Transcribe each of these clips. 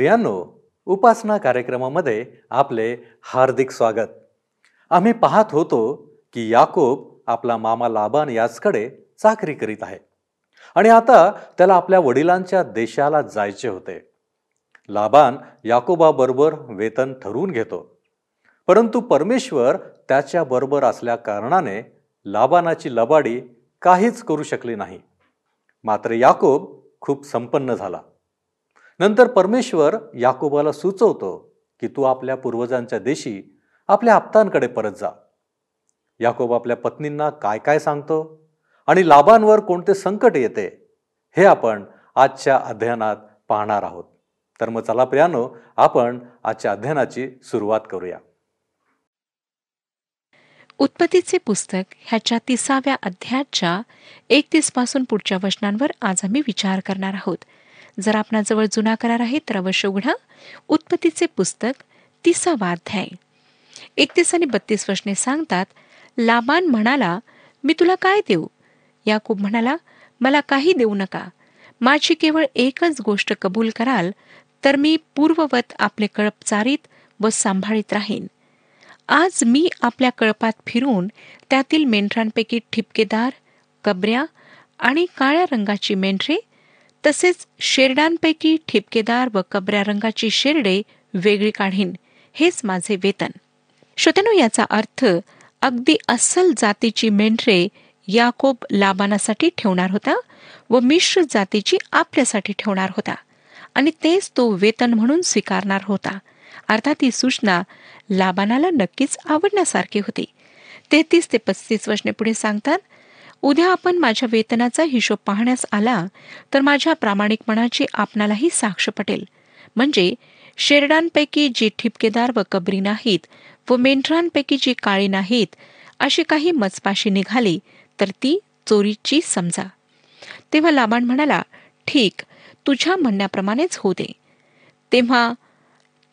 प्रियांनो उपासना कार्यक्रमामध्ये आपले हार्दिक स्वागत. आम्ही पाहत होतो की याकोब आपला मामा लाबान याचकडे चाकरी करीत आहे. आणि आता त्याला आपल्या वडिलांच्या देशाला जायचे होते. लाबान याकोबाबरोबर वेतन ठरवून घेतो. परंतु परमेश्वर त्याच्या बरोबर असल्या कारणाने लाबानाची लबाडी काहीच करू शकली नाही. मात्र याकोब खूप संपन्न झाला. नंतर परमेश्वर याकोबाला सुचवतो की तू आपल्या पूर्वजांच्या देशी आपल्या आप्तांकडे परत जा. याकोब आपल्या पत्नींना काय काय सांगतो आणि लाभांवर कोणते संकट येते हे आपण आजच्या अध्ययनात पाहणार आहोत. तर मग चला प्रियानो आपण आजच्या अध्ययनाची सुरुवात करूया. उत्पत्तीचे पुस्तक ह्याच्या तिसाव्या अध्यायाच्या एकतीसपासून पुढच्या वचनांवर आज आम्ही विचार करणार आहोत. जर आपणाजवळ जुना करार आहे तर अवश्य उघडा. उत्पत्तीचे पुस्तक तिसावा अध्याय. एकतीस आणि बत्तीस वचने सांगतात लाबान म्हणाला मी तुला काय देऊ? याकूब म्हणाला मला काही देऊ नका. माझी केवळ एकच गोष्ट कबूल कराल तर मी पूर्ववत आपले कळप चारीत व सांभाळीत राहीन. आज मी आपल्या कळपात फिरून त्यातील मेंढरांपैकी ठिपकेदार कबऱ्या आणि काळ्या रंगाची मेंढरे तसेच शेरडांपैकी ठिपकेदार व कबऱ्या रंगाची शेरडे वेगळी काढीन हेच माझे वेतन. श्रोत्यानो याचा अर्थ अगदी अस्सल जातीची मेंढरे याकोब लाबानासाठी ठेवणार होता व मिश्र जातीची आपल्यासाठी ठेवणार होता. आणि तेच तो वेतन म्हणून स्वीकारणार होता. अर्थात ही सूचना लाबानाला नक्कीच आवडण्यासारखी होती. तेहतीस ते पस्तीस वर्षने पुढे सांगतात उद्या आपण माझ्या वेतनाचा हिशोब पाहण्यास आला तर माझ्या प्रामाणिकपणाची आपणालाही साक्ष पटेल. म्हणजे शेरडांपैकी जी ठिपकेदार व कबरी नाहीत व मेंढरांपैकी जी काळी नाहीत अशी काही मचपाशी निघाली तर ती चोरीची समजा. तेव्हा लाबाण म्हणाला ठीक तुझ्या म्हणण्याप्रमाणेच होते तेव्हा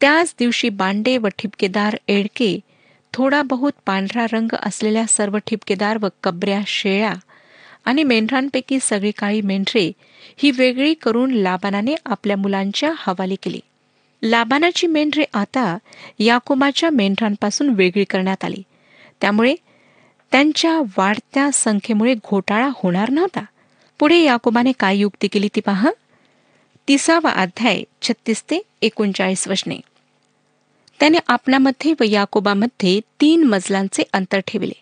त्याच दिवशी बांडे व ठिपकेदार एडके थोडा बहुत पांढरा रंग असलेल्या सर्व ठिपकेदार व कबऱ्या शेळ्या आणि मेंढरांपैकी सगळी काळी मेंढरे ही वेगळी करून लाबानाने आपल्या मुलांच्या हवाली केली. लाबानाची मेंढरे आता याकोबाच्या मेंढरांपासून वेगळी करण्यात आली. त्यामुळे त्यांच्या वाढत्या संख्येमुळे घोटाळा होणार नव्हता. पुढे याकोबाने काय युक्ती केली ती पहा. तिसावा अध्याय छत्तीस ते एकोणचाळीस वचने. त्याने आपल्यामध्ये व याकोबामध्ये तीन मजलांचे अंतर ठेवले.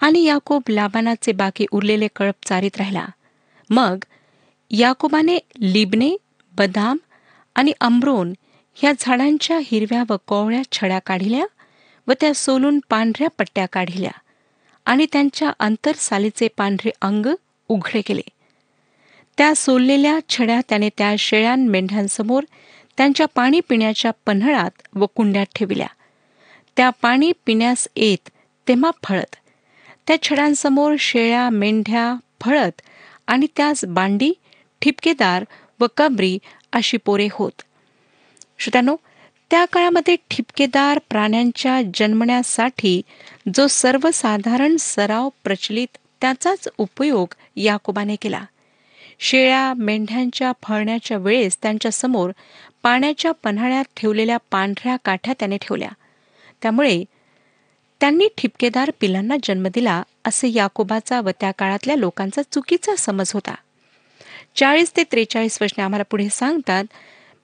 आणि याकोब लाबानाचे बाकी उरलेले कळप चारित राहिला. मग याकोबाने लिबने बदाम आणि अम्रोन ह्या झाडांच्या हिरव्या व कोवळ्या छड्या काढिल्या व त्या सोलून पांढऱ्या पट्ट्या काढिल्या आणि त्यांच्या अंतरसालीचे पांढरे अंग उघडे केले. त्या सोललेल्या छड्या त्याने त्या शेळ्यां मेंढ्यांसमोर त्यांच्या पाणी पिण्याच्या पन्हळात व कुंड्यात ठेवल्या. त्या पाणी पिण्यास येत तेव्हा फळत. त्या छडांसमोर शेळ्या मेंढ्या फळत आणि त्यास बांडी ठिपकेदार व कबरी अशी पोरे होत. श्रोत्यानो त्या काळामध्ये ठिपकेदार प्राण्यांच्या जन्मण्यासाठी जो सर्वसाधारण सराव प्रचलित त्याचाच उपयोग याकोबाने केला. शेळ्या मेंढ्यांच्या फळण्याच्या वेळेस त्यांच्यासमोर पाण्याच्या पन्हाळ्यात ठेवलेल्या पांढऱ्या काठ्या त्याने ठेवल्या. त्यामुळे त्यांनी ठिपकेदार पिलांना जन्म दिला असे याकोबाचा व त्या काळातल्या लोकांचा चुकीचा समज होता. चाळीस ते त्रेचाळीस वर्षने आम्हाला पुढे सांगतात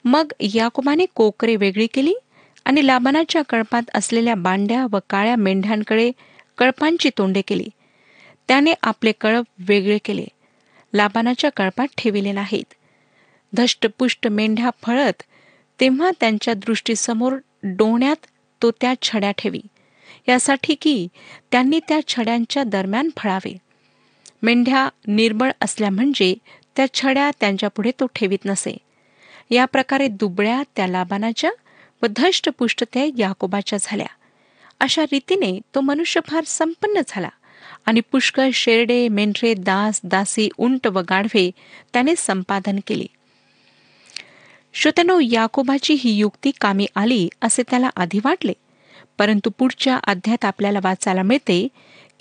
मग याकोबाने कोकरे वेगळी केली आणि लाबानाच्या कळपात असलेल्या बांड्या व काळ्या मेंढ्यांकडे कळपांची तोंडे केली. त्याने आपले कळप वेगळे केले. लाबानाच्या कळपात ठेविले नाहीत. धष्टपुष्ट मेंढ्या फळत तेव्हा त्यांच्या दृष्टीसमोर डोण्यात तो त्या छड्या ठेवी. यासाठी की त्यांनी त्या छड्यांच्या दरम्यान फळावे. मेंढ्या निर्बळ असल्या म्हणजे त्या छड्या त्यांच्यापुढे तो ठेवीत नसे. या प्रकारे दुबळ्या त्या लाबानाच्या व धष्टपुष्ट त्या याकोबाच्या झाल्या. अशा रीतीने तो मनुष्य फार संपन्न झाला आणि पुष्कळ शेरडे मेंढरे दास दासी उंट व गाढवे त्याने संपादन केले. श्रोत्यानो याकोबाची ही युक्ती कामी आली असे त्याला आधी वाटले. परंतु पुढच्या अध्यात आपल्याला वाचायला मिळते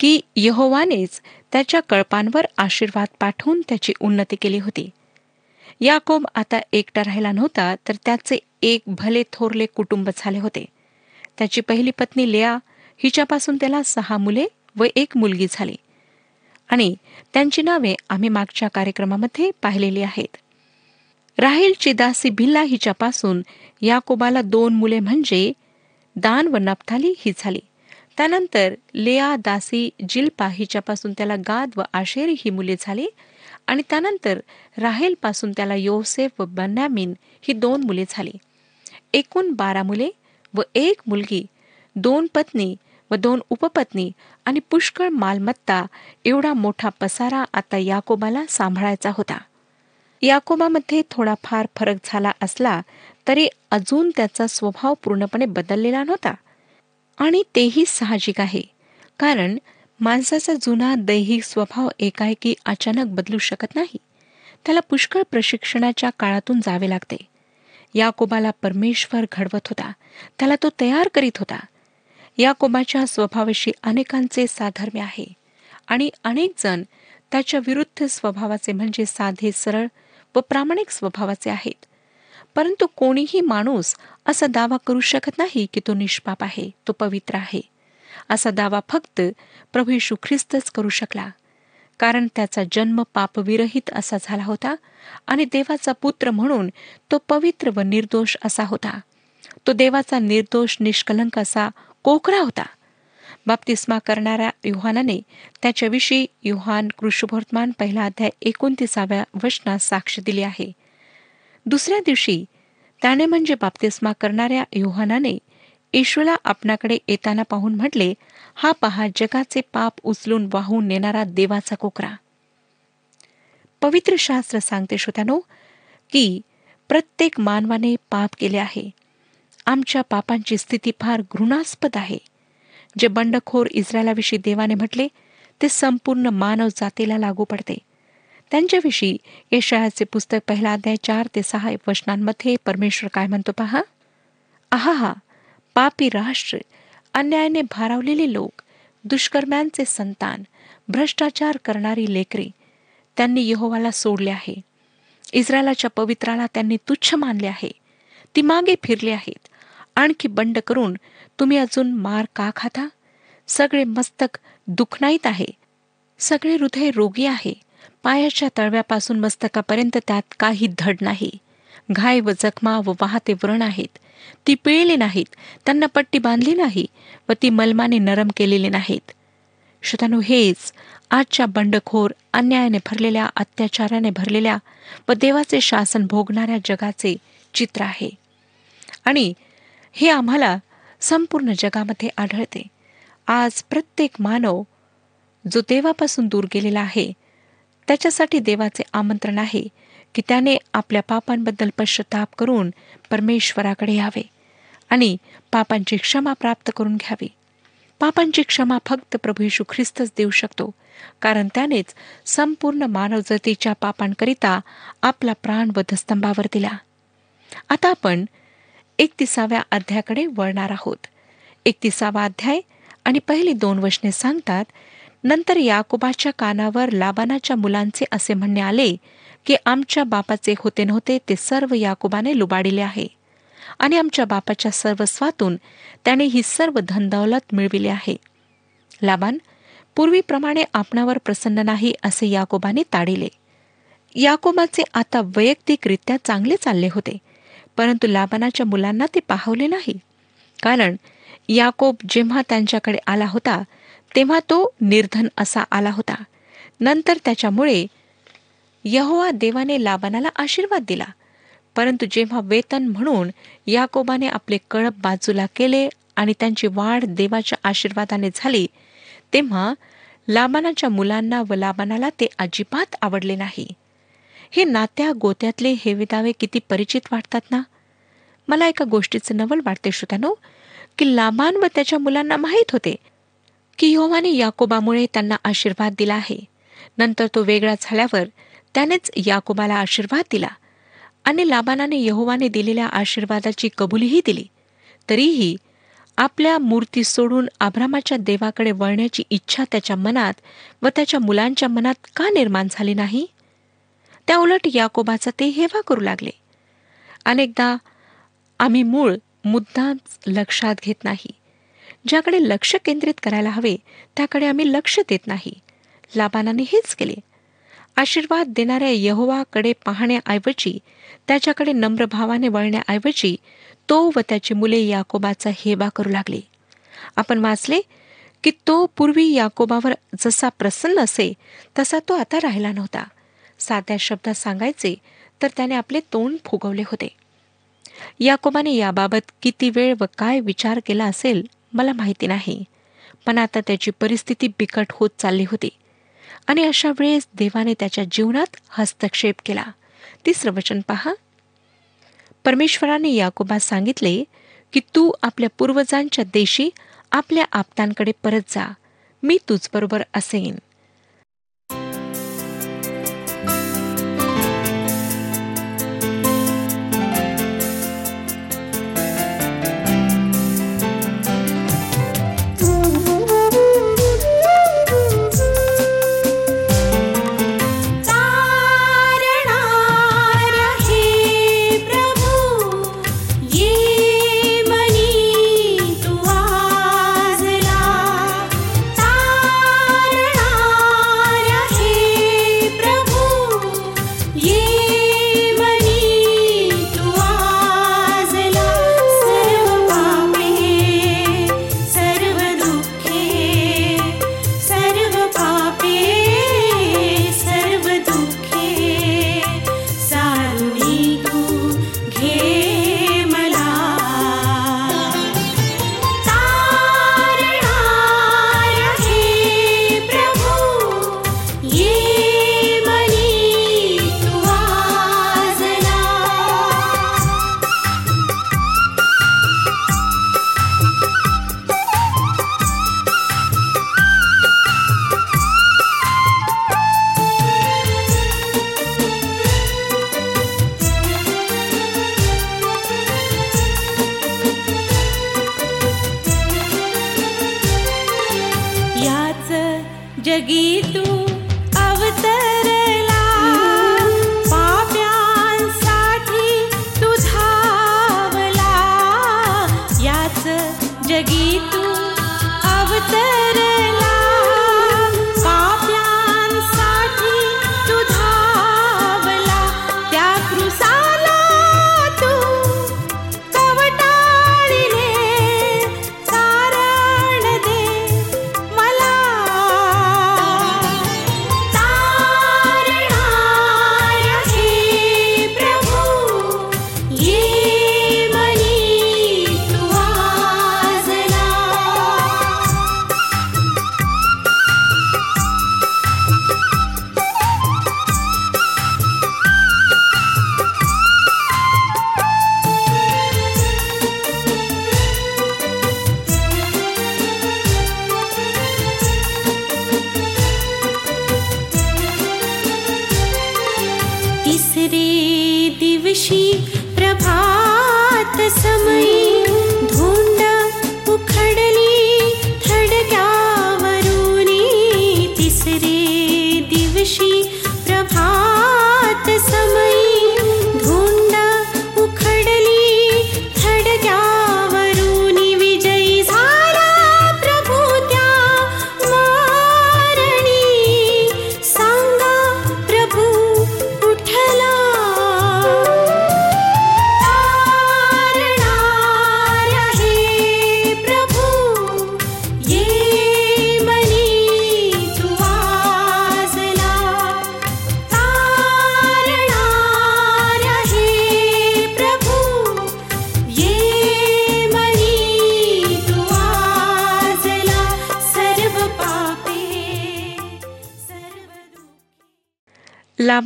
की यहोवानेच त्याच्या कळपांवर आशीर्वाद पाठवून त्याची उन्नती केली होती. याकोब आता एकटा राहिला नव्हता तर त्याचे एक भले थोरले कुटुंब झाले होते. त्याची पहिली पत्नी लेआ हिच्यापासून त्याला सहा मुले व एक मुलगी झाली. आणि त्यांची नावे आम्ही मागच्या कार्यक्रमामध्ये पाहिलेली आहेत. राहिलची दासी भिल्ला हिच्यापासून याकोबाला दोन मुले म्हणजे दान व नपथाली ही झाली. त्यानंतर लेया दासी जिल्पा हिच्यापासून त्याला गाद व आशेरी ही मुले झाली आणि त्यानंतर राहेलपासून त्याला योसेफ व बन्यामीन ही दोन मुले झाली. एकूण बारा मुले व एक मुलगी दोन पत्नी व दोन उपपत्नी आणि पुष्कळ मालमत्ता एवढा मोठा पसारा आता याकोबाला सांभाळायचा होता. याकोबामध्ये थोडाफार फरक झाला असला तरी अजून त्याचा स्वभाव पूर्णपणे बदललेला नव्हता. आणि तेही साहजिक आहे कारण माणसाचा जुना दैहिक स्वभाव एकाएकी अचानक बदलू शकत नाही. त्याला पुष्कळ प्रशिक्षणाच्या काळातून जावे लागते. याकोबाला परमेश्वर घडवत होता. त्याला तो तयार करीत होता. याकोबाच्या स्वभावाशी अनेकांचे साधर्म्य आहे. आणि अनेक जण त्याच्या विरुद्ध स्वभावाचे म्हणजे साधे सरळ व प्रामाणिक स्वभावाचे आहेत. परंतु कोणीही माणूस असा दावा करू शकत नाही की तो निष्पाप आहे तो पवित्र आहे. असा दावा फक्त प्रभू येशू ख्रिस्तच करू शकला. कारण त्याचा जन्म पापविरहित असा झाला होता आणि देवाचा पुत्र म्हणून तो पवित्र व निर्दोष असा होता. तो देवाचा निर्दोष निष्कलंक असा कोकरा होता. बाप्तिस्मा करणाऱ्या युहानाने त्याच्याविषयी युहान कृष्णवर्तमान पहिला अध्याय एकोणतीसाव्या वचनात साक्ष दिली आहे. दुसऱ्या दिवशी त्याने म्हणजे बाप्तिस्मा करणाऱ्या युहानाने येशूला आपणाकडे येताना पाहून म्हटले हा पहा जगाचे पाप उचलून वाहून नेणारा देवाचा कोकरा. पवित्र शास्त्र सांगते श्रोत्यानो की प्रत्येक मानवाने पाप केले आहे. आमच्या पापांची स्थिती फार घृणास्पद आहे. जे बंडखोर इस्रायलाविषयी देवाने म्हटले ते संपूर्ण मानव जातीला लागू पडते. त्यांच्याविषयी यशयाचे पुस्तक पहिला अध्याय चार ते सहा वचनांमध्ये परमेश्वर काय म्हणतो पहा? आहा हा पापी राष्ट्र अन्यायाने भारावलेले लोक दुष्कर्म्यांचे संतान भ्रष्टाचार करणारी लेकरे त्यांनी यहोवाला सोडले आहे. इस्रायलाच्या पवित्राला त्यांनी तुच्छ मानले आहे. ती मागे फिरले आहेत. आणखी बंड करून तुम्ही अजून मार का खाता? सगळे मस्तक दुखणाईत आहे. सगळे हृदय रोगी आहे. पायाच्या तळव्यापासून मस्तकापर्यंत त्यात काही धड नाही. घाय व जखमा व वाहते व्रण आहेत. ती पिळली नाहीत. त्यांना पट्टी बांधली नाही व ती मलमाने नरम केलेली नाहीत. श्रोतानु हेच आजच्या बंडखोर अन्यायाने भरलेल्या अत्याचाराने भरलेल्या व देवाचे शासन भोगणाऱ्या जगाचे चित्र आहे. आणि हे आम्हाला संपूर्ण जगामध्ये आढळते. आज प्रत्येक मानव जो देवापासून दूर गेलेला आहे त्याच्यासाठी देवाचे आमंत्रण आहे की त्याने आपल्या पापांबद्दल पश्चाताप करून परमेश्वराकडे यावे आणि पापांची क्षमा प्राप्त करून घ्यावी. पापांची क्षमा फक्त प्रभू यशू ख्रिस्तच देऊ शकतो कारण त्यानेच संपूर्ण मानवजातीच्या पापांकरिता आपला प्राण वधस्तंभावर दिला. आता आपण एकतिसाव्या अध्यायाकडे वळणार आहोत. एकतिसावा अध्याय आणि पहिली दोन वचने सांगतात नंतर याकोबाच्या कानावर लाबानाच्या मुलांचे असे म्हणणे आले की आमच्या बापाचे होते नव्हते ते सर्व याकोबाने लुबाडिले आहे. आणि आमच्या बापाच्या सर्वस्वातून त्याने ही सर्व धनदौलत मिळविली आहे. लाबान पूर्वीप्रमाणे आपणावर प्रसन्न नाही असे याकोबाने ताडिले. याकोबाचे आता वैयक्तिकरित्या चांगले चालले होते. परंतु लाबानाच्या मुलांना ते पाहवले नाही. कारण याकोब जेव्हा त्यांच्याकडे आला होता तेव्हा तो निर्धन असा आला होता. नंतर त्याच्यामुळे यहोवा देवाने लाबानाला आशीर्वाद दिला. परंतु जेव्हा वेतन म्हणून याकोबाने आपले कळप बाजूला केले आणि त्यांची वाढ देवाच्या आशीर्वादाने झाली तेव्हा लाबानाच्या मुलांना व लाबानाला ते अजिबात आवडले नाही. हे नात्या गोत्यातले हे विदावे किती परिचित वाटतात ना? मला एका गोष्टीचं नवल वाटते श्रोत्यानो. की लाबान व त्याच्या मुलांना माहीत होते की योवाने याकोबामुळे त्यांना आशीर्वाद दिला आहे. नंतर तो वेगळा झाल्यावर त्यानेच याकोबाला आशीर्वाद दिला आणि लाबानाने यहोवाने दिलेल्या आशीर्वादाची कबुलीही दिली. तरीही आपल्या मूर्ती सोडून आभ्रामाच्या देवाकडे वळण्याची इच्छा त्याच्या मनात व त्याच्या मुलांच्या मनात का निर्माण झाली नाही? त्या उलट याकोबाचा ते हेवा करू लागले. अनेकदा आम्ही मूळ मुद्दाम लक्षात घेत नाही. ज्याकडे लक्ष केंद्रित करायला हवे त्याकडे आम्ही लक्ष देत नाही. लाबानाने हेच केले. आशीर्वाद देणाऱ्या यहोवाकडे पाहण्याऐवजी त्याच्याकडे नम्र भावाने वळण्याऐवजी तो व त्याची मुले याकोबाचा हेवा करू लागले. आपण वाचले की तो पूर्वी याकोबावर जसा प्रसन्न असे तसा तो आता राहिला नव्हता. साध्या शब्दात सांगायचे तर त्याने आपले तोंड फुगवले होते. याकोबाने याबाबत किती वेळ व काय विचार केला असेल मला माहिती नाही. पण आता त्याची परिस्थिती बिकट होत चालली होती. आणि अशा वेळेस देवाने त्याच्या जीवनात हस्तक्षेप केला. तिसरं वचन पहा. परमेश्वराने याकोबास सांगितले की तू आपल्या पूर्वजांच्या देशी आपल्या आपतांकडे परत जा. मी तुझबरोबर असेन.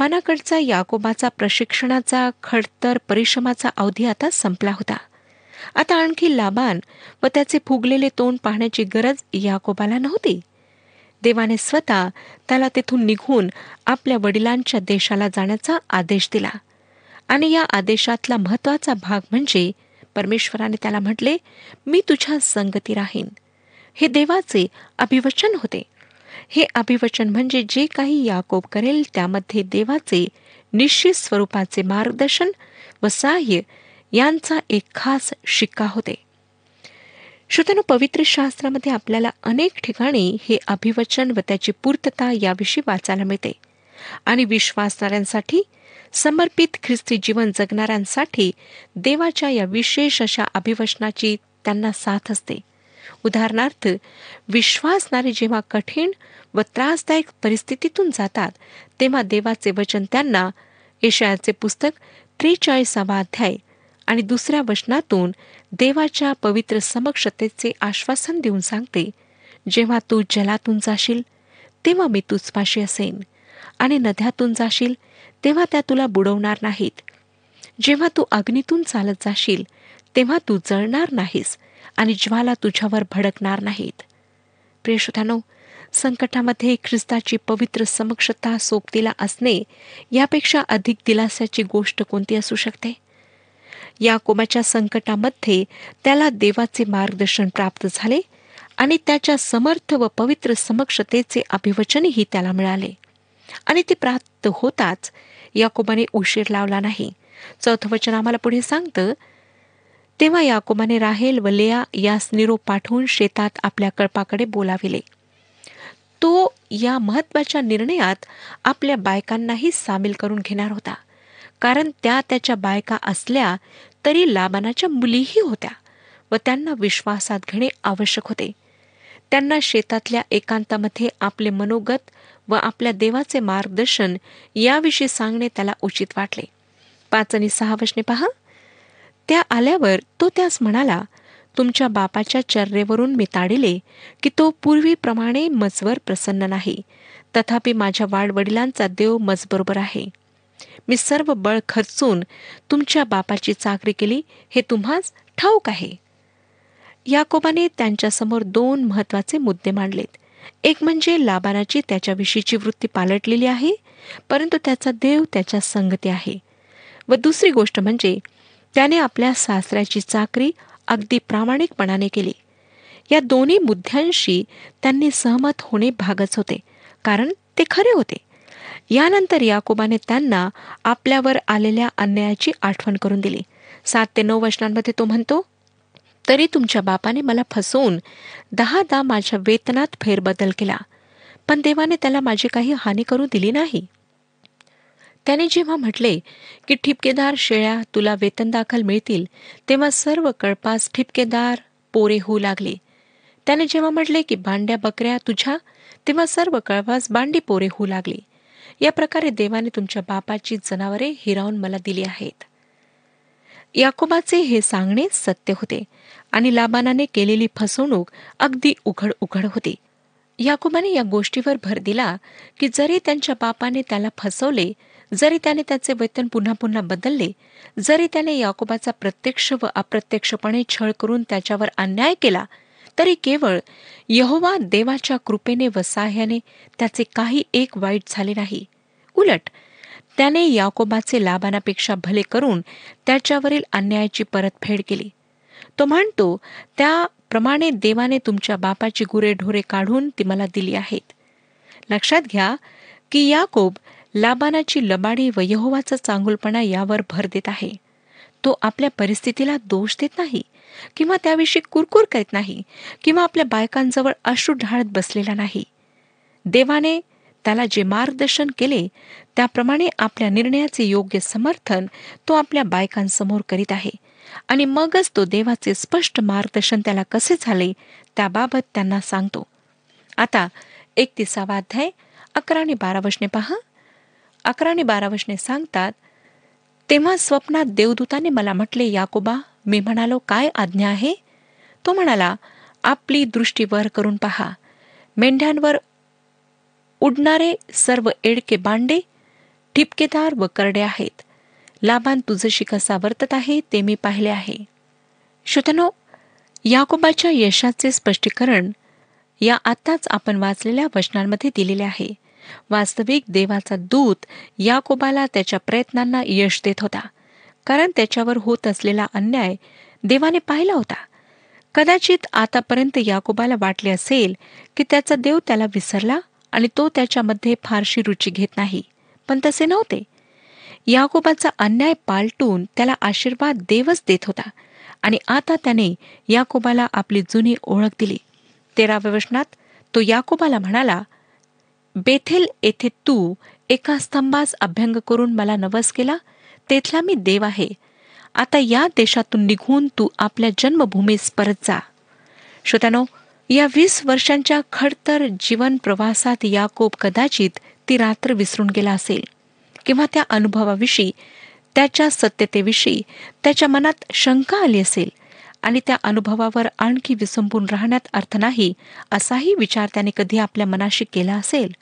लाबानाकडचा याकोबाचा प्रशिक्षणाचा खडतर परिश्रमाचा अवधी आता संपला होता. आता आणखी लाबान व त्याचे फुगलेले तोंड पाहण्याची गरज याकोबाला नव्हती. देवाने स्वतः त्याला तेथून निघून आपल्या वडिलांच्या देशाला जाण्याचा आदेश दिला. आणि या आदेशातला महत्त्वाचा भाग म्हणजे परमेश्वराने त्याला म्हटले मी तुझ्या संगती राहीन. हे देवाचे अभिवचन होते. हे अभिवचन म्हणजे जे काही याकोब करेल त्यामध्ये देवाचे निश्चित स्वरूपाचे मार्गदर्शन व सहाय्य यांचा एक खास शिक्का होते. श्रोतनु पवित्र शास्त्रामध्ये आपल्याला अनेक ठिकाणी हे अभिवचन व त्याची पूर्तता याविषयी वाचायला मिळते. आणि विश्वासणाऱ्यांसाठी समर्पित ख्रिस्ती जीवन जगणाऱ्यांसाठी देवाच्या या विशेष अशा अभिवचनाची त्यांना साथ असते. उदाहरणार्थ विश्वासणारे जेव्हा कठीण व त्रासदायक परिस्थितीतून जातात तेव्हा देवाचे वचन त्यांना एशयाचे पुस्तक त्रेचाळीसावा अध्याय आणि दुसऱ्या वचनातून देवाच्या पवित्र समक्षतेचे आश्वासन देऊन सांगते जेव्हा तू जलातून जाशील तेव्हा मी तुझपाशी असेन आणि नद्यातून जाशील तेव्हा त्या तुला बुडवणार नाहीत. जेव्हा तू अग्नीतून चालत जाशील तेव्हा तू जळणार नाहीस. आणि ज्वाला तुझ्यावर भडकणार नाहीत. प्रियश्रोत्यानो संकटामध्ये ख्रिस्ताची पवित्र समक्षता सोबतीला असणे यापेक्षा अधिक दिलासाची गोष्ट कोणती असू शकते? या कोमाच्या संकटामध्ये त्याला देवाचे मार्गदर्शन प्राप्त झाले आणि त्याच्या समर्थ व पवित्र समक्षतेचे अभिवचनही त्याला मिळाले. आणि ते प्राप्त होताच याकोबाने उशीर लावला नाही. चौथं वचन आम्हाला पुढे सांगतं तेव्हा याकोबाने राहेल व लेया यास निरोप पाठवून शेतात आपल्या कळपाकडे बोलाविले. तो या महत्त्वाच्या निर्णयात आपल्या बायकांनाही सामील करून घेणार होता. कारण त्या त्याच्या बायका असल्या तरी लाबानाच्या मुलीही होत्या व त्यांना विश्वासात घेणे आवश्यक होते. त्यांना शेतातल्या एकांतामध्ये आपले मनोगत व आपल्या देवाचे मार्गदर्शन याविषयी सांगणे त्याला उचित वाटले. पाच आणि सहा वशने पहा. त्या आल्यावर तो त्यास म्हणाला तुमच्या बापाच्या चर्रेवरून मी ताडिले की तो पूर्वीप्रमाणे मजवर प्रसन्न नाही. तथापि माझ्या वाडवडिलांचा देव मजबरोबर आहे. मी सर्व बळ खर्चून तुमच्या बापाची चाकरी केली हे तुम्हाच ठाऊक आहे. याकोबाने त्यांच्यासमोर दोन महत्त्वाचे मुद्दे मांडलेत. एक म्हणजे लाबानाची त्याच्याविषयीची वृत्ती पालटलेली आहे परंतु त्याचा देव त्याच्या संगती आहे. व दुसरी गोष्ट म्हणजे त्याने आपल्या सासऱ्याची चाकरी अगदी प्रामाणिकपणाने केली. या दोन्ही मुद्द्यांशी त्यांनी सहमत होणे भागच होते कारण ते खरे होते. यानंतर याकोबाने त्यांना आपल्यावर आलेल्या अन्यायाची आठवण करून दिली. सात ते नऊ वचनांमध्ये तो म्हणतो तरी तुमच्या बापाने मला फसवून दहादा माझ्या वेतनात फेरबदल केला पण देवाने त्याला माझी काही हानी करू दिली नाही. त्याने जेव्हा म्हटले की ठिपकेदार शेळ्या तुला वेतन दाखल मिळतील तेव्हा सर्व कळपास ठिपकेदार पोरे होऊ लागले. त्याने जेव्हा म्हटले की बांड्या बकऱ्या तुझ्या तेव्हा सर्व कळपास बांडी पोरे होऊ लागली. या प्रकारे देवाने तुमच्या बापाची जनावरे हिरावून मला दिली आहेत. याकोबाचे हे सांगणे सत्य होते आणि लाबानाने केलेली फसवणूक अगदी उघड उघड होती. याकोबाने या गोष्टीवर भर दिला की जरी त्यांच्या बापाने त्याला फसवले जरी त्याने त्याचे वेतन पुन्हा पुन्हा बदलले जरी त्याने याकोबाचा प्रत्यक्ष व अप्रत्यक्षपणे छळ करून त्याच्यावर अन्याय केला तरी केवळ यहोवा देवाच्या कृपेने व साह्याने त्याचे काही एक वाईट झाले नाही. उलट त्याने याकोबाचे लाभानापेक्षा भले करून त्याच्यावरील अन्यायाची परतफेड केली. तो म्हणतो त्याप्रमाणे देवाने तुमच्या बापाची गुरे ढोरे काढून ती मला दिली आहेत. लक्षात घ्या की याकोब लाबानाची लबाडी व यहोवाचा चांगुलपणा यावर भर देत आहे. तो आपल्या परिस्थितीला दोष देत नाही किंवा त्याविषयी कुरकुर करीत नाही किंवा आपल्या बायकांजवळ अश्रू ढाळत बसलेला नाही. देवाने त्याला जे मार्गदर्शन केले त्याप्रमाणे आपल्या निर्णयाचे योग्य समर्थन तो आपल्या बायकांसमोर करीत आहे. आणि मगच तो देवाचे स्पष्ट मार्गदर्शन त्याला कसे झाले त्याबाबत त्यांना सांगतो. आता एकतीसावा अध्याय अकरा आणि बारा वशने पहा. अकरा आणि बारा वशने सांगतात तेव्हा स्वप्नात देवदूताने मला म्हटले याकोबा मी म्हणालो काय आज्ञा आहे? तो म्हणाला आपली दृष्टी वर करून पहा. मेंढ्यांवर उडणारे सर्व एडके बांडे ठिपकेदार व करडे आहेत. लाभान तुझशी कसा वर्तत आहे ते मी पाहिले आहे. श्रोतनो याकोबाच्या यशाचे स्पष्टीकरण या आत्ताच आपण वाचलेल्या वचनांमध्ये दिलेले आहे. वास्तविक देवाचा दूत याकोबाला त्याच्या प्रयत्नांना यश देत होता. कारण त्याच्यावर होत असलेला अन्याय देवाने पाहिला होता. कदाचित आतापर्यंत याकोबाला वाटले असेल की त्याचा देव त्याला विसरला आणि तो त्याच्यामध्ये फारशी रुची घेत नाही. पण तसे नव्हते. याकोबाचा अन्याय पालटून त्याला आशीर्वाद देवच देत होता आणि आता त्याने याकोबाला आपली जुनी ओळख दिली. तेराव्या वचनात तो याकोबाला म्हणाला बेथेल येथे तू एका स्तंभास अभ्यंग करून मला नवस केला तेथला मी देव आहे. आता या देशातून निघून तू आपल्या जन्मभूमीस परत जा. श्रोत्यानो या वीस वर्षांच्या खडतर जीवन प्रवासात याकोब कदाचित ती रात्र विसरून गेला असेल किंवा त्या अनुभवाविषयी त्याच्या सत्यतेविषयी त्याच्या मनात शंका आली असेल. आणि त्या अनुभवावर आणखी विसंबून राहण्यात अर्थ नाही असाही विचार त्याने कधी आपल्या मनाशी केला असेल?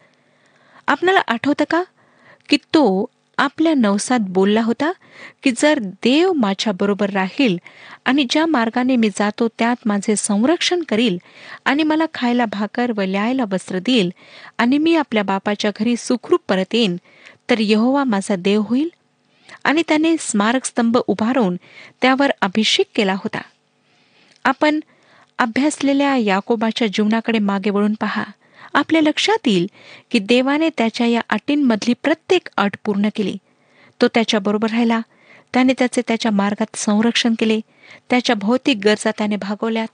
आपणाला आठवतं का की तो आपल्या नवसात बोलला होता की जर देव माझ्याबरोबर राहील आणि ज्या मार्गाने मी जातो त्यात माझे संरक्षण करील आणि मला खायला भाकर व ल्यायला वस्त्र देईल आणि मी आपल्या बापाच्या घरी सुखरूप परत येईन तर यहोवा माझा देव होईल? आणि त्याने स्मारकस्तंभ उभारून त्यावर अभिषेक केला होता. आपण अभ्यासलेल्या याकोबाच्या जीवनाकडे मागे वळून पहा. आपल्या लक्षात येईल की देवाने त्याच्या या अटींमधली प्रत्येक अट पूर्ण केली. तो त्याच्याबरोबर राहिला. त्याने त्याचे त्याच्या मार्गात संरक्षण केले. त्याच्या भौतिक गरजा त्याने भागवल्यात.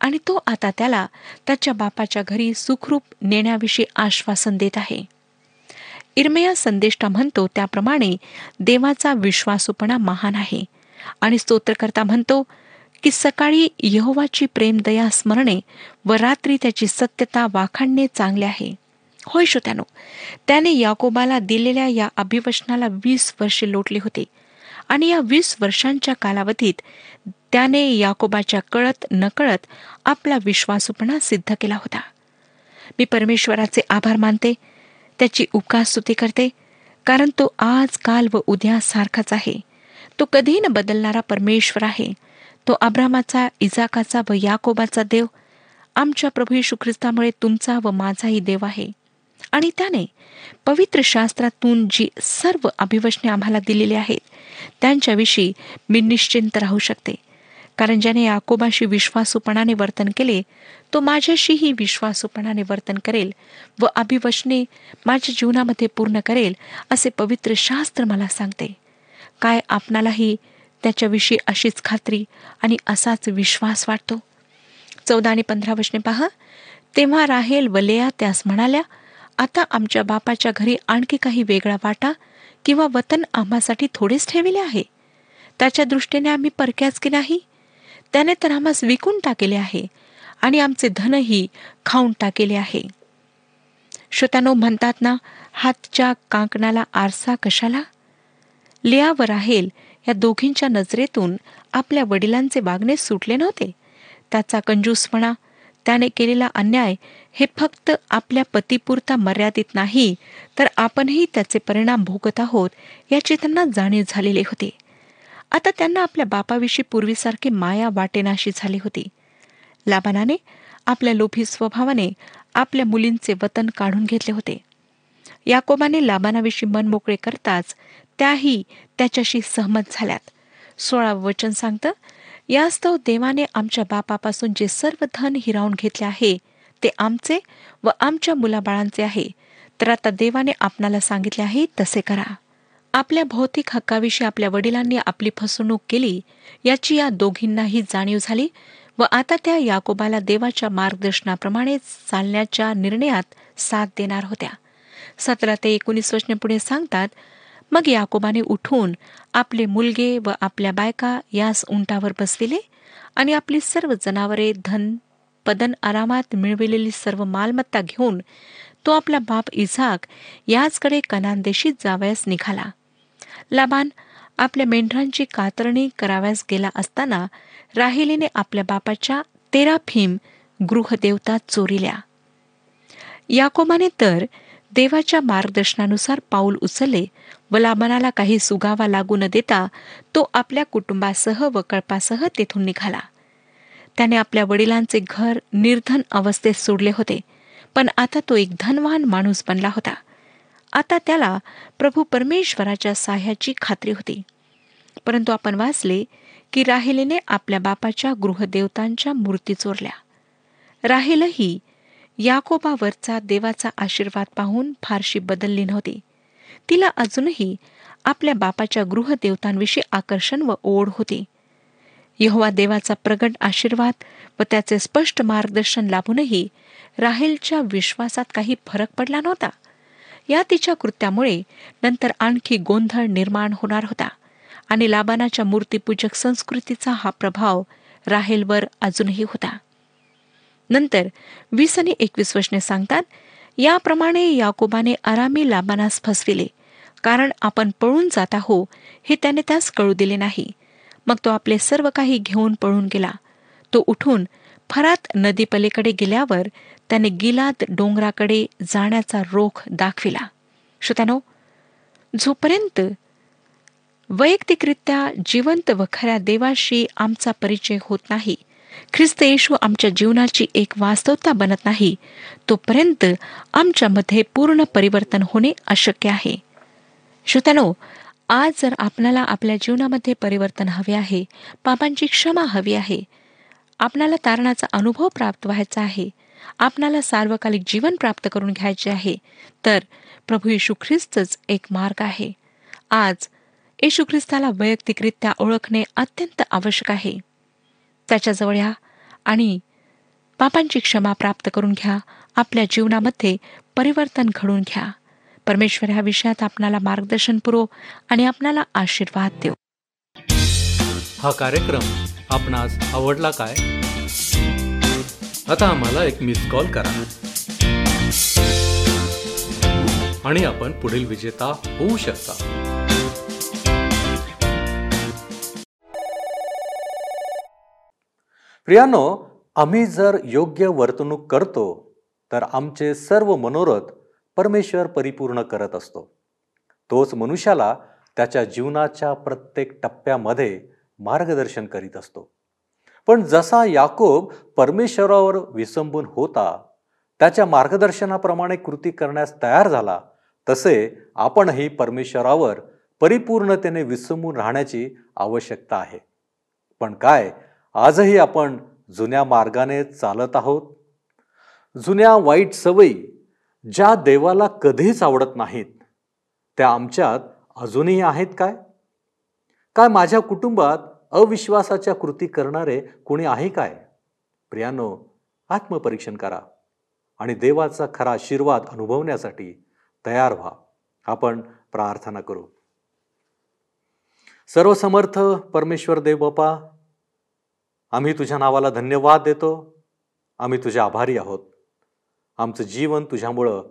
आणि तो आता त्याला त्याच्या बापाच्या घरी सुखरूप नेण्याविषयी आश्वासन देत आहे. इरमया संदेष्टा म्हणतो त्याप्रमाणे देवाचा विश्वासूपणा महान आहे. आणि स्तोत्रकर्ता म्हणतो की सकाळी यहोवाची प्रेमदया स्मरणे व रात्री त्याची सत्यता वाखाणणे चांगले आहे. होय श्रोत्यानो त्याने याकोबाला दिलेल्या या अभिवचनाला वीस वर्षे लोटले होते आणि या वीस वर्षांच्या कालावधीत त्याने याकोबाच्या कळत नकळत आपला विश्वासूपणा सिद्ध केला होता. मी परमेश्वराचे आभार मानते त्याची उपकास्तुती करते कारण तो आज काल व उद्या सारखाच आहे. तो कधी न बदलणारा परमेश्वर आहे. तो अब्रामाचा इजाकाचा व याकोबाचा देव आमच्या प्रभू यशू ख्रिस्तामुळे तुमचा व माझाही देव आहे. आणि त्याने पवित्र शास्त्रातून जी सर्व अभिवचने आम्हाला दिलेली आहेत त्यांच्याविषयी मी निश्चिंत राहू शकते. कारण ज्याने याकोबाशी विश्वासूपणाने वर्तन केले तो माझ्याशीही विश्वासूपणाने वर्तन करेल व अभिवचने माझ्या जीवनामध्ये पूर्ण करेल असे पवित्र शास्त्र मला सांगते. काय आपणालाही त्याच्याविषयी अशीच खात्री आणि असाच विश्वास वाटतो. चौदा आणि पंधरा वचने पहा. तेव्हा राहेल व लेया त्यास म्हणाल्या आता आमच्या बापाच्या घरी आणखी काही वेगळा वाटा किंवा वतन आम्हासाठी थोडेच ठेवले आहे. त्याच्या दृष्टीने आम्ही परक्याच की नाही? त्याने तर आम्हास विकून टाकेले आहे आणि आमचे धनही खाऊन टाकेले आहे. श्रोत्यानो म्हणतात ना हातच्या कांकणाला आरसा कशाला? लिया व राहेल या दोघींच्या नजरेतून आपल्या वडिलांचे वागणे सुटले नव्हते. त्याचा कंजूसपणा त्याने केलेला अन्याय हे फक्त आपल्या पतीपुरता मर्यादित नाही तर आपणही त्याचे परिणाम भोगत आहोत याची त्यांना जाणीव झालेली होती. आता त्यांना आपल्या बापाविषयी पूर्वीसारखी माया वाटेनाशी झाली होती. लाबानाने आपल्या लोभी स्वभावाने आपल्या मुलींचे वतन काढून घेतले होते. याकोबाने लाबानाविषयी मन मोकळे करताच त्याही त्याच्याशी सहमत झाल्यात. सोळावं वचन सांगतं यास्तव देवाने आमच्या बापापासून जे सर्व धन हिरावून घेतले आहे ते आमचे व आमच्या मुलाबाळांचे आहे. तर आता देवाने आपणाला सांगितले आहे तसे करा. आपल्या भौतिक हक्काविषयी आपल्या वडिलांनी आपली फसवणूक केली याची या दोघींनाही जाणीव झाली व आता त्या याकोबाला देवाच्या मार्गदर्शनाप्रमाणे चालण्याच्या निर्णयात साथ देणार होत्या. सतरा ते एकोणीस वचने पुढे सांगतात मग याकोबाने उठून आपले मुलगे व आपल्या बायका यास उंटावर बसविले आणि आपली सर्व जनावरे धन पदन आरामात मिळविलेली सर्व मालमत्ता घेऊन तो आपला बाप इझाक याचकडे कनानदेशीत जावयास निघाला. लाबान आपल्या मेंढरांची कातरणी कराव्यास गेला असताना राहिलीने आपल्या बापाच्या तेरा भीम गृहदेवता चोरिल्या. याकोबाने तर देवाच्या मार्गदर्शनानुसार पाऊल उचलले व लाबानाला काही सुगावा लागू न देता तो आपल्या कुटुंबासह व कळपासह तेथून निघाला. त्याने आपल्या वडिलांचे घर निर्धन अवस्थेत सोडले होते पण आता तो एक धनवान माणूस बनला होता. आता त्याला प्रभू परमेश्वराच्या साह्याची खात्री होती. परंतु आपण वाचले की राहिलेने आपल्या बापाच्या गृहदेवतांच्या मूर्ती चोरल्या. राहिलही याकोबावरचा देवाचा आशीर्वाद पाहून फारशी बदलली नव्हती. तिला अजूनही आपल्या बापाच्या गृहदेवतांविषयी आकर्षण व ओढ होती. यहोवा देवाचा प्रगट आशीर्वाद व त्याचे स्पष्ट मार्गदर्शन लाभूनही राहेलच्या विश्वासात काही फरक पडला नव्हता. या तिच्या कृत्यामुळे नंतर आणखी गोंधळ निर्माण होणार होता आणि लाबानाच्या मूर्तीपूजक संस्कृतीचा हा प्रभाव राहेलवर अजूनही होता. नंतर वीस आणि एकवीस वचने सांगतात याप्रमाणे याकोबाने आरामी लाबानास फसविले. कारण आपण पळून जात आहो हे त्याने त्यास कळू दिले नाही. मग तो आपले सर्व काही घेऊन पळून गेला. तो उठून फरात नदीपलीकडे गेल्यावर त्याने गिलात डोंगराकडे जाण्याचा रोख दाखविला. श्रोत्यानो जोपर्यंत वैयक्तिकरित्या जिवंत व खऱ्या देवाशी आमचा परिचय होत नाही ख्रिस्त येशू आमच्या जीवनाची एक वास्तवता बनत नाही. तोपर्यंत आमच्यामध्ये पूर्ण परिवर्तन होणे अशक्य आहे. श्रोत्यानो आज जर आपणाला आपल्या जीवनामध्ये परिवर्तन हवे आहे पापांची क्षमा हवी आहे आपणाला तारणाचा अनुभव प्राप्त व्हायचा आहे आपणाला सार्वकालिक जीवन प्राप्त करून घ्यायचे आहे तर प्रभू येशू ख्रिस्तच एक मार्ग आहे. आज येशू ख्रिस्ताला वैयक्तिकरित्या ओळखणे अत्यंत आवश्यक आहे. त्याच्याजवळ या आणि पापांची क्षमा प्राप्त करून घ्या. आपल्या जीवनामध्ये परिवर्तन घडून घ्या. परमेश्वर ह्या विषयात आपणाला मार्गदर्शन पुरो आणि आपणाला आशीर्वाद देऊ हा कार्यक्रम आपणास आवडला काय? आता आम्हाला एक मिस कॉल करा. आणि आपण पुढील विजेता होऊ शकता. प्रियानो आम्ही जर योग्य वर्तणूक करतो तर आमचे सर्व मनोरथ परमेश्वर परिपूर्ण करत असतो. तोच मनुष्याला त्याच्या जीवनाच्या प्रत्येक टप्प्यामध्ये मार्गदर्शन करीत असतो. पण जसा याकोब परमेश्वरावर विसंबून होता त्याच्या मार्गदर्शनाप्रमाणे कृती करण्यास तयार झाला तसे आपणही परमेश्वरावर परिपूर्णतेने विसंबून राहण्याची आवश्यकता आहे. पण काय आजही आपण जुन्या मार्गाने चालत आहोत. जुन्या वाईट सवयी ज्या देवाला कधीच आवडत नाहीत त्या आमच्यात अजूनही आहेत काय? काय माझ्या कुटुंबात अविश्वासाच्या कृती करणारे कोणी आहे काय? प्रियानो आत्मपरीक्षण करा आणि देवाचा खरा आशीर्वाद अनुभवण्यासाठी तयार व्हा. आपण प्रार्थना करू. सर्वसमर्थ परमेश्वर देव बापा आम्ही तुझ्या नावाला धन्यवाद देतो. आम्ही तुझे आभारी आहोत. आमचं जीवन तुझ्यामुळं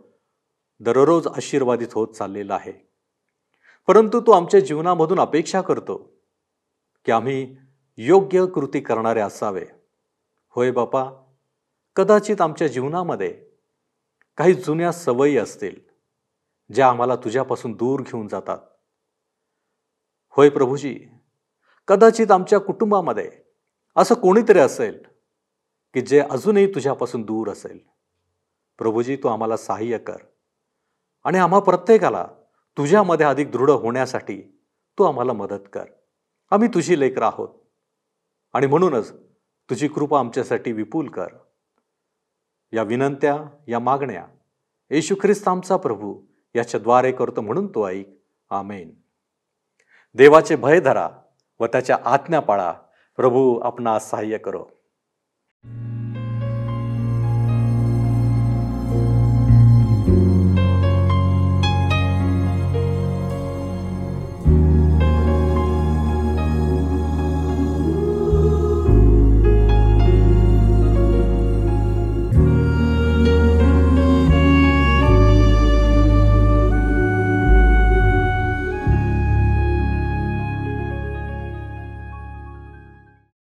दररोज आशीर्वादित होत चाललेलं आहे. परंतु तू आमच्या जीवनामधून अपेक्षा करतो की आम्ही योग्य कृती करणारे असावे. होय बापा कदाचित आमच्या जीवनामध्ये काही जुन्या सवयी असतील ज्या आम्हाला तुझ्यापासून दूर घेऊन जातात. होय प्रभूजी कदाचित आमच्या कुटुंबामध्ये असं कोणीतरी असेल की जे अजूनही तुझ्यापासून दूर असेल. प्रभूजी तू आम्हाला सहाय्य कर. आणि आम्हा प्रत्येकाला तुझ्यामध्ये अधिक दृढ होण्यासाठी तू आम्हाला मदत कर. आम्ही तुझी लेकर आहोत. आणि म्हणूनच तुझी कृपा आमच्यासाठी विपुल कर. या विनंत्या या मागण्या येशू ख्रिस्त आमचा प्रभू याच्याद्वारे करतो म्हणून तो ऐक. आमेन. देवाचे भय धरा व त्याच्या आज्ञा पाळा. प्रभू अपना सहाय्य करो।